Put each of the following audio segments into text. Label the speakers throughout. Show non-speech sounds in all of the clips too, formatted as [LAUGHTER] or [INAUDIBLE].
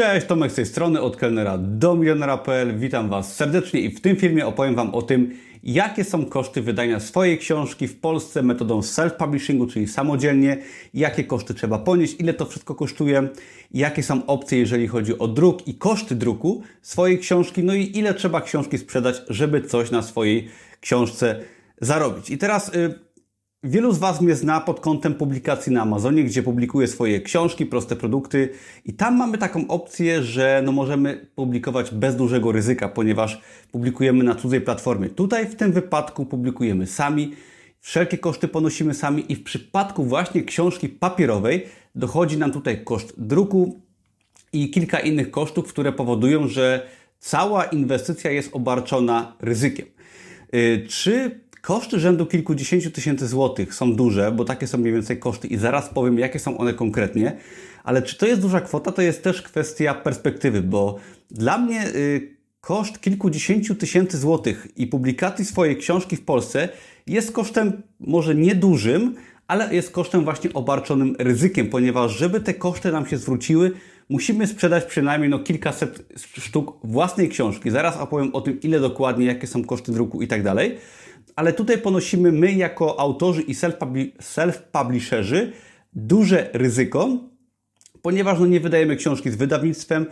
Speaker 1: Cześć, Tomek z tej strony, od kelnera do milionera.pl. Witam Was serdecznie i w tym filmie opowiem Wam o tym, jakie są koszty wydania swojej książki w Polsce metodą self-publishingu, czyli samodzielnie, jakie koszty trzeba ponieść, ile to wszystko kosztuje, jakie są opcje, jeżeli chodzi o druk i koszty druku swojej książki, no i ile trzeba książki sprzedać, żeby coś na swojej książce zarobić. I teraz... Yy, Wielu z Was mnie zna pod kątem publikacji na Amazonie, gdzie publikuję swoje książki, proste produkty i tam mamy taką opcję, że no możemy publikować bez dużego ryzyka, ponieważ publikujemy na cudzej platformie. Tutaj w tym wypadku publikujemy sami, wszelkie koszty ponosimy sami i w przypadku właśnie książki papierowej dochodzi nam tutaj koszt druku i kilka innych kosztów, które powodują, że cała inwestycja jest obarczona ryzykiem. Y, czy Koszty rzędu kilkudziesięciu tysięcy złotych są duże, bo takie są mniej więcej koszty i zaraz powiem, jakie są one konkretnie. Ale czy to jest duża kwota, to jest też kwestia perspektywy, bo dla mnie y, koszt kilkudziesięciu tysięcy złotych i publikacji swojej książki w Polsce jest kosztem może niedużym, ale jest kosztem właśnie obarczonym ryzykiem, ponieważ żeby te koszty nam się zwróciły, musimy sprzedać przynajmniej no kilkaset sztuk własnej książki. Zaraz opowiem o tym, ile dokładnie, jakie są koszty druku i tak dalej ale tutaj ponosimy my jako autorzy i self-publisherzy duże ryzyko, ponieważ no nie wydajemy książki z wydawnictwem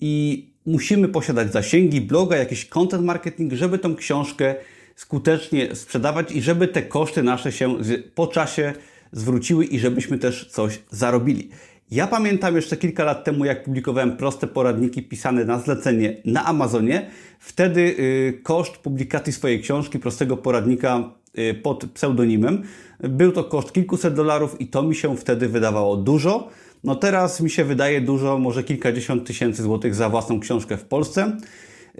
Speaker 1: i musimy posiadać zasięgi, bloga, jakiś content marketing, żeby tą książkę skutecznie sprzedawać i żeby te koszty nasze się po czasie zwróciły i żebyśmy też coś zarobili. Ja pamiętam jeszcze kilka lat temu, jak publikowałem proste poradniki pisane na zlecenie na Amazonie. Wtedy y, koszt publikacji swojej książki, prostego poradnika y, pod pseudonimem, był to koszt kilkuset dolarów i to mi się wtedy wydawało dużo. No teraz mi się wydaje dużo, może kilkadziesiąt tysięcy złotych za własną książkę w Polsce.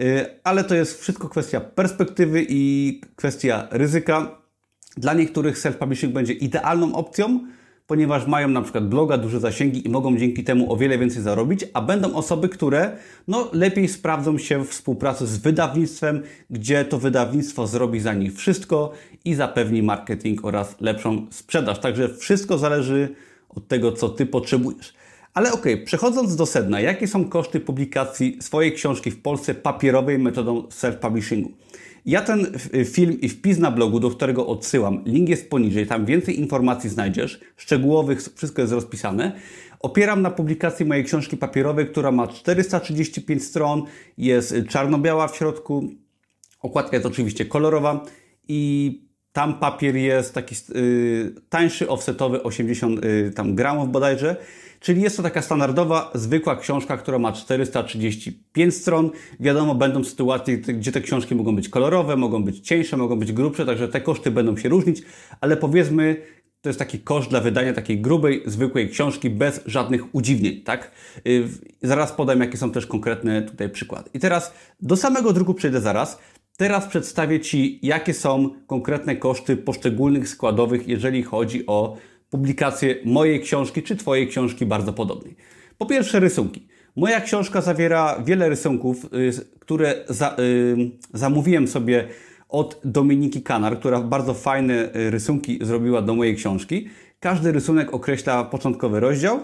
Speaker 1: Y, ale to jest wszystko kwestia perspektywy i kwestia ryzyka. Dla niektórych self-publishing będzie idealną opcją, ponieważ mają na przykład bloga, duże zasięgi i mogą dzięki temu o wiele więcej zarobić, a będą osoby, które no, lepiej sprawdzą się w współpracy z wydawnictwem, gdzie to wydawnictwo zrobi za nich wszystko i zapewni marketing oraz lepszą sprzedaż. Także wszystko zależy od tego, co Ty potrzebujesz. Ale okej, okay, przechodząc do sedna, jakie są koszty publikacji swojej książki w Polsce papierowej metodą self-publishingu? Ja ten film i wpis na blogu, do którego odsyłam, link jest poniżej, tam więcej informacji znajdziesz, szczegółowych, wszystko jest rozpisane. Opieram na publikacji mojej książki papierowej, która ma 435 stron, jest czarno-biała w środku, okładka jest oczywiście kolorowa i tam papier jest taki yy, tańszy, offsetowy, 80 yy, tam gramów bodajże. Czyli jest to taka standardowa, zwykła książka, która ma 435 stron. Wiadomo, będą sytuacje, gdzie te książki mogą być kolorowe, mogą być cieńsze, mogą być grubsze, także te koszty będą się różnić, ale powiedzmy, to jest taki koszt dla wydania takiej grubej, zwykłej książki bez żadnych udziwnień, tak? Yy, zaraz podam, jakie są też konkretne tutaj przykłady. I teraz do samego druku przejdę zaraz. Teraz przedstawię Ci, jakie są konkretne koszty poszczególnych składowych, jeżeli chodzi o publikację mojej książki czy Twojej książki bardzo podobnej. Po pierwsze, rysunki. Moja książka zawiera wiele rysunków, y, które za, y, zamówiłem sobie od Dominiki Kanar, która bardzo fajne y, rysunki zrobiła do mojej książki. Każdy rysunek określa początkowy rozdział,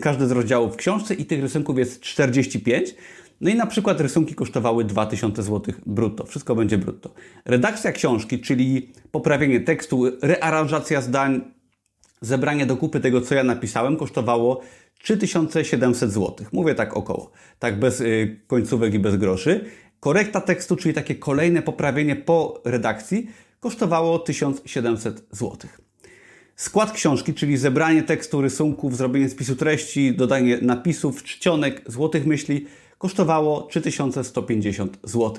Speaker 1: każdy z rozdziałów w książce i tych rysunków jest 45. No i na przykład rysunki kosztowały 2000 zł brutto. Wszystko będzie brutto. Redakcja książki, czyli poprawienie tekstu, rearanżacja zdań, zebranie do kupy tego, co ja napisałem, kosztowało 3700 zł. Mówię tak około, tak bez y, końcówek i bez groszy. Korekta tekstu, czyli takie kolejne poprawienie po redakcji, kosztowało 1700 zł. Skład książki, czyli zebranie tekstu, rysunków, zrobienie spisu treści, dodanie napisów, czcionek, złotych myśli, kosztowało 3150 zł.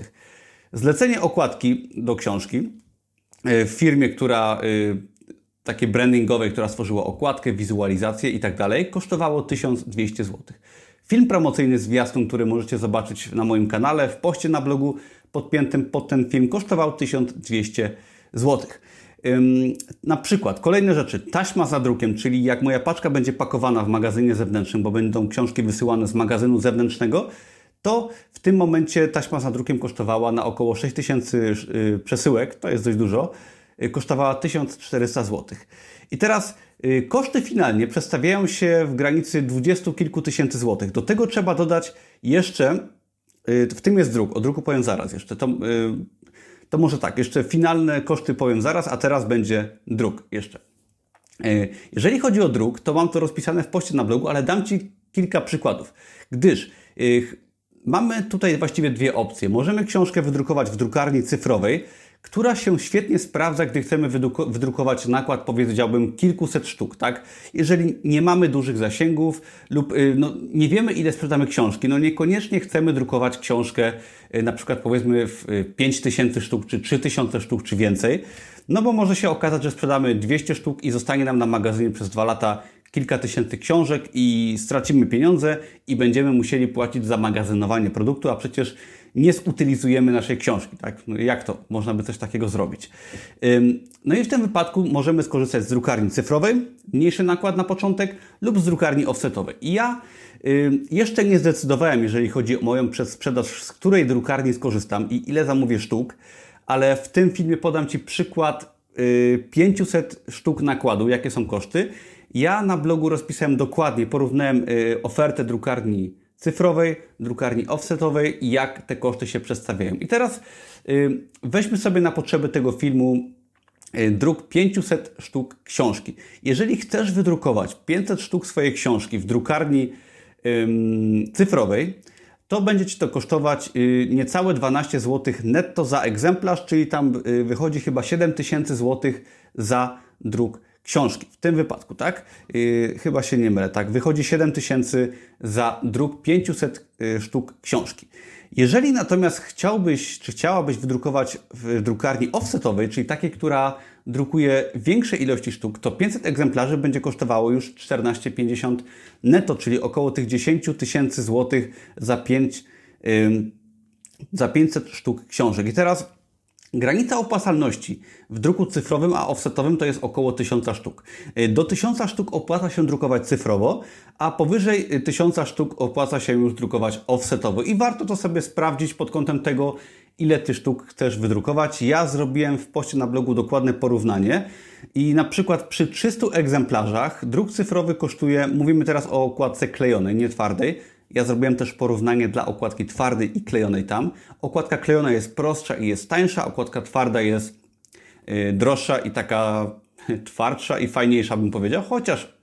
Speaker 1: Zlecenie okładki do książki y, w firmie, która y, takie brandingowej, która stworzyła okładkę, wizualizację i tak dalej, kosztowało 1200 zł. Film promocyjny z zwiastun, który możecie zobaczyć na moim kanale, w poście na blogu podpiętym pod ten film, kosztował 1200 zł. Na przykład, kolejne rzeczy, taśma za drukiem, czyli jak moja paczka będzie pakowana w magazynie zewnętrznym, bo będą książki wysyłane z magazynu zewnętrznego, to w tym momencie taśma za drukiem kosztowała na około 6000 yy, przesyłek, to jest dość dużo, kosztowała 1400 zł. I teraz koszty finalnie przedstawiają się w granicy dwudziestu kilku tysięcy złotych. Do tego trzeba dodać jeszcze, w tym jest druk, o druku powiem zaraz jeszcze, to, to może tak, jeszcze finalne koszty powiem zaraz, a teraz będzie druk jeszcze. Jeżeli chodzi o druk, to mam to rozpisane w poście na blogu, ale dam Ci kilka przykładów, gdyż Mamy tutaj właściwie dwie opcje. Możemy książkę wydrukować w drukarni cyfrowej, która się świetnie sprawdza, gdy chcemy wydrukować nakład, powiedziałbym, kilkuset sztuk, tak? Jeżeli nie mamy dużych zasięgów lub y, no, nie wiemy, ile sprzedamy książki, no niekoniecznie chcemy drukować książkę y, na przykład powiedzmy w 5000 y, sztuk, czy 3000 sztuk, czy więcej, no bo może się okazać, że sprzedamy 200 sztuk i zostanie nam na magazynie przez dwa lata kilka tysięcy książek i stracimy pieniądze i będziemy musieli płacić za magazynowanie produktu, a przecież nie zutylizujemy naszej książki. Tak? No jak to? Można by coś takiego zrobić. No i w tym wypadku możemy skorzystać z drukarni cyfrowej, mniejszy nakład na początek, lub z drukarni offsetowej. I ja jeszcze nie zdecydowałem, jeżeli chodzi o moją przedsprzedaż, z której drukarni skorzystam i ile zamówię sztuk, ale w tym filmie podam Ci przykład 500 y, sztuk nakładu, jakie są koszty ja na blogu rozpisałem dokładnie, porównałem y, ofertę drukarni cyfrowej, drukarni offsetowej i jak te koszty się przedstawiają. I teraz y, weźmy sobie na potrzeby tego filmu y, druk 500 sztuk książki. Jeżeli chcesz wydrukować 500 sztuk swojej książki w drukarni cyfrowej, to będzie Ci to kosztować niecałe 12 zł netto za egzemplarz, czyli tam wychodzi chyba 7000 zł za druk książki. W tym wypadku, tak? Yy, chyba się nie mylę, tak? Wychodzi 7000 za druk 500 yy, sztuk książki. Jeżeli natomiast chciałbyś, czy chciałabyś wydrukować w drukarni offsetowej, czyli takiej, która drukuje większe ilości sztuk, to 500 egzemplarzy będzie kosztowało już 14,50 netto, czyli około tych 10 tysięcy złotych za 5, yy, za 500 sztuk książek. I teraz Granica opłacalności w druku cyfrowym, a offsetowym to jest około 1000 sztuk. Y, do 1000 sztuk opłaca się drukować cyfrowo, a powyżej 1000 sztuk opłaca się już drukować offsetowo. I warto to sobie sprawdzić pod kątem tego, ile ty sztuk chcesz wydrukować. Ja zrobiłem w poście na blogu dokładne porównanie i na przykład przy 300 egzemplarzach druk cyfrowy kosztuje, mówimy teraz o okładce klejonej, nie twardej, ja zrobiłem też porównanie dla okładki twardej i klejonej tam. Okładka klejona jest prostsza i jest tańsza, okładka twarda jest y, droższa i taka [LAUGHS] twardsza i fajniejsza bym powiedział, chociaż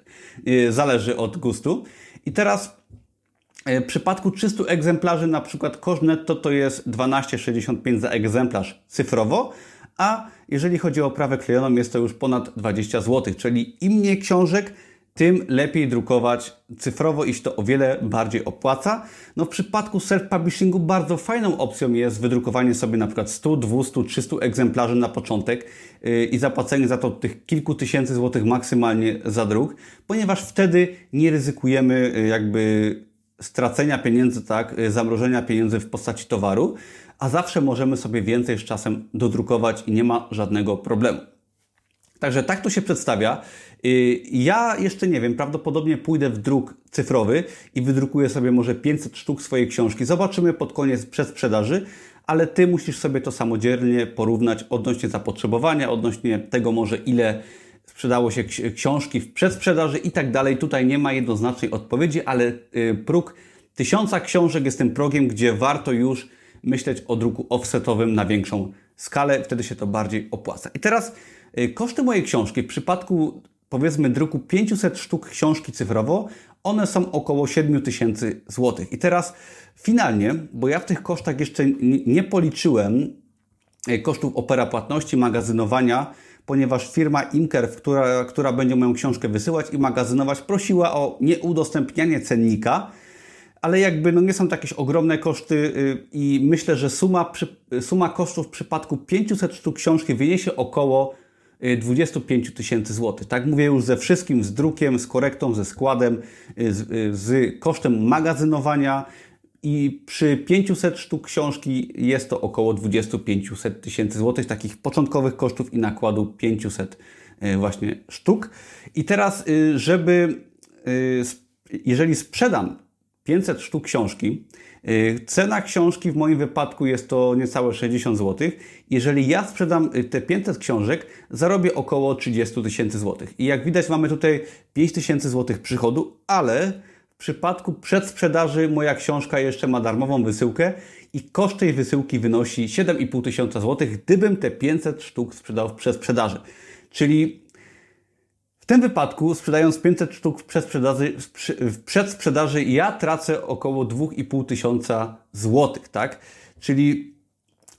Speaker 1: y, zależy od gustu. I teraz y, w przypadku 300 egzemplarzy na przykład koszt netto to jest 12,65 za egzemplarz cyfrowo, a jeżeli chodzi o oprawę klejoną jest to już ponad 20 zł, czyli im mniej książek, tym lepiej drukować cyfrowo, iż to o wiele bardziej opłaca. No w przypadku self-publishingu bardzo fajną opcją jest wydrukowanie sobie na przykład 100, 200, 300 egzemplarzy na początek yy, i zapłacenie za to tych kilku tysięcy złotych maksymalnie za druk, ponieważ wtedy nie ryzykujemy yy, jakby stracenia pieniędzy, tak, yy, zamrożenia pieniędzy w postaci towaru, a zawsze możemy sobie więcej z czasem dodrukować i nie ma żadnego problemu. Także tak to się przedstawia. Y, ja jeszcze nie wiem, prawdopodobnie pójdę w druk cyfrowy i wydrukuję sobie może 500 sztuk swojej książki. Zobaczymy pod koniec przedsprzedaży, ale Ty musisz sobie to samodzielnie porównać odnośnie zapotrzebowania, odnośnie tego może ile sprzedało się książki w przedsprzedaży i tak dalej. Tutaj nie ma jednoznacznej odpowiedzi, ale y, próg tysiąca książek jest tym progiem, gdzie warto już myśleć o druku offsetowym na większą skalę, wtedy się to bardziej opłaca. I teraz y, koszty mojej książki w przypadku powiedzmy druku 500 sztuk książki cyfrowo, one są około 7000 zł. I teraz finalnie, bo ja w tych kosztach jeszcze nie policzyłem e, kosztów opera płatności, magazynowania, ponieważ firma Imker, która, która będzie moją książkę wysyłać i magazynować, prosiła o nieudostępnianie cennika, ale jakby no nie są to jakieś ogromne koszty y, i myślę, że suma, suma kosztów w przypadku 500 sztuk książki wyniesie około 25 tysięcy złotych. Tak mówię już ze wszystkim, z drukiem, z korektą, ze składem, y, z, y, z kosztem magazynowania i przy 500 sztuk książki jest to około 25 tysięcy złotych, takich początkowych kosztów i nakładu 500 y, właśnie sztuk. I teraz, żeby, jeżeli sprzedam 500 sztuk książki. Y, cena książki w moim wypadku jest to niecałe 60 zł. Jeżeli ja sprzedam y, te 500 książek, zarobię około 30 tysięcy złotych. I jak widać mamy tutaj 5 tysięcy złotych przychodu, ale w przypadku przedsprzedaży moja książka jeszcze ma darmową wysyłkę i koszt tej wysyłki wynosi 7,5 tysiąca złotych, gdybym te 500 sztuk sprzedał w przedsprzedaży. Czyli w tym wypadku, sprzedając 500 sztuk w przedsprzedaży, w przedsprzedaży ja tracę około 2,5 tysiąca złotych, tak? Czyli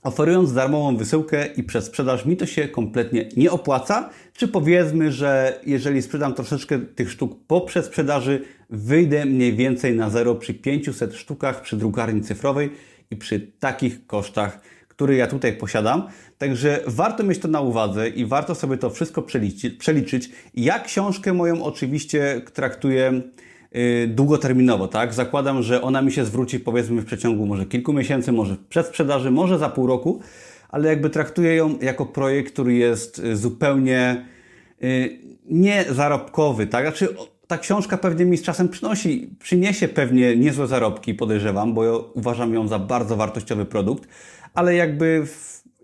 Speaker 1: oferując darmową wysyłkę i przedsprzedaż mi to się kompletnie nie opłaca, czy powiedzmy, że jeżeli sprzedam troszeczkę tych sztuk po przedsprzedaży, wyjdę mniej więcej na zero przy 500 sztukach przy drukarni cyfrowej i przy takich kosztach który ja tutaj posiadam. Także warto mieć to na uwadze i warto sobie to wszystko przeliczyć. Ja książkę moją oczywiście traktuję yy, długoterminowo, tak? Zakładam, że ona mi się zwróci powiedzmy w przeciągu może kilku miesięcy, może przed sprzedaży, może za pół roku, ale jakby traktuję ją jako projekt, który jest y, zupełnie yy, niezarobkowy, tak? Znaczy, ta książka pewnie mi z czasem przynosi, przyniesie pewnie niezłe zarobki, podejrzewam, bo ja uważam ją za bardzo wartościowy produkt, ale jakby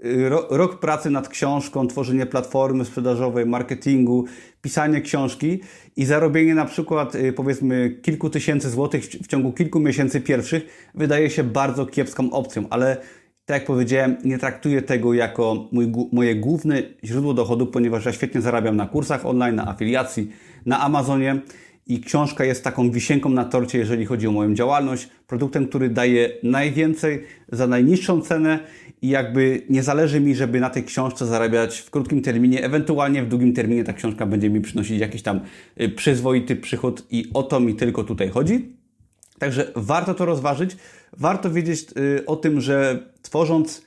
Speaker 1: y, ro, rok pracy nad książką, tworzenie platformy sprzedażowej, marketingu, pisanie książki i zarobienie na przykład y, powiedzmy kilku tysięcy złotych w ciągu kilku miesięcy pierwszych wydaje się bardzo kiepską opcją, ale tak jak powiedziałem, nie traktuję tego jako mój, moje główne źródło dochodu, ponieważ ja świetnie zarabiam na kursach online, na afiliacji, na Amazonie i książka jest taką wisienką na torcie, jeżeli chodzi o moją działalność, produktem, który daje najwięcej za najniższą cenę i jakby nie zależy mi, żeby na tej książce zarabiać w krótkim terminie, ewentualnie w długim terminie ta książka będzie mi przynosić jakiś tam y, przyzwoity przychód i o to mi tylko tutaj chodzi. Także warto to rozważyć. Warto wiedzieć y, o tym, że tworząc,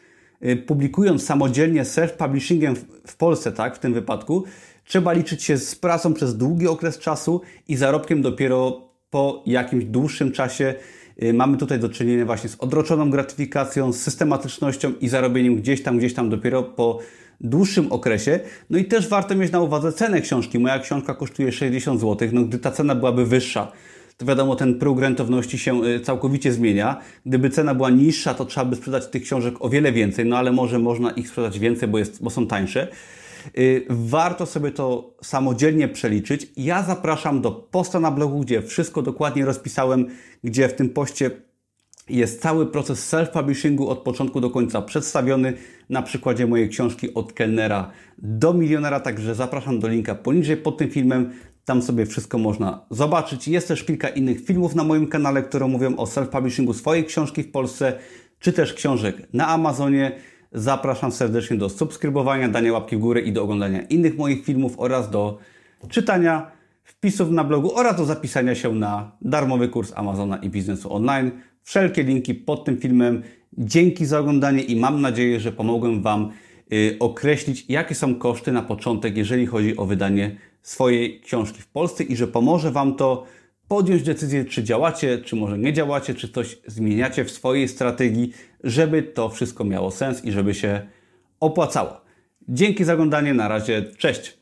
Speaker 1: y, publikując samodzielnie self-publishingiem w Polsce, tak, w tym wypadku, trzeba liczyć się z pracą przez długi okres czasu i zarobkiem dopiero po jakimś dłuższym czasie. Y, mamy tutaj do czynienia właśnie z odroczoną gratyfikacją, z systematycznością i zarobieniem gdzieś tam, gdzieś tam dopiero po dłuższym okresie. No i też warto mieć na uwadze cenę książki. Moja książka kosztuje 60 zł. No gdy ta cena byłaby wyższa, to wiadomo, ten próg rentowności się y, całkowicie zmienia. Gdyby cena była niższa, to trzeba by sprzedać tych książek o wiele więcej, no ale może można ich sprzedać więcej, bo, jest, bo są tańsze. Y, warto sobie to samodzielnie przeliczyć. Ja zapraszam do posta na blogu, gdzie wszystko dokładnie rozpisałem, gdzie w tym poście jest cały proces self-publishingu od początku do końca przedstawiony na przykładzie mojej książki od kelnera do milionera, także zapraszam do linka poniżej pod tym filmem. Tam sobie wszystko można zobaczyć. Jest też kilka innych filmów na moim kanale, które mówią o self-publishingu swojej książki w Polsce, czy też książek na Amazonie. Zapraszam serdecznie do subskrybowania, dania łapki w górę i do oglądania innych moich filmów oraz do czytania wpisów na blogu oraz do zapisania się na darmowy kurs Amazona i biznesu online. Wszelkie linki pod tym filmem. Dzięki za oglądanie i mam nadzieję, że pomogłem Wam y, określić, jakie są koszty na początek, jeżeli chodzi o wydanie swojej książki w Polsce i że pomoże Wam to podjąć decyzję, czy działacie, czy może nie działacie, czy coś zmieniacie w swojej strategii, żeby to wszystko miało sens i żeby się opłacało. Dzięki za oglądanie, na razie, cześć!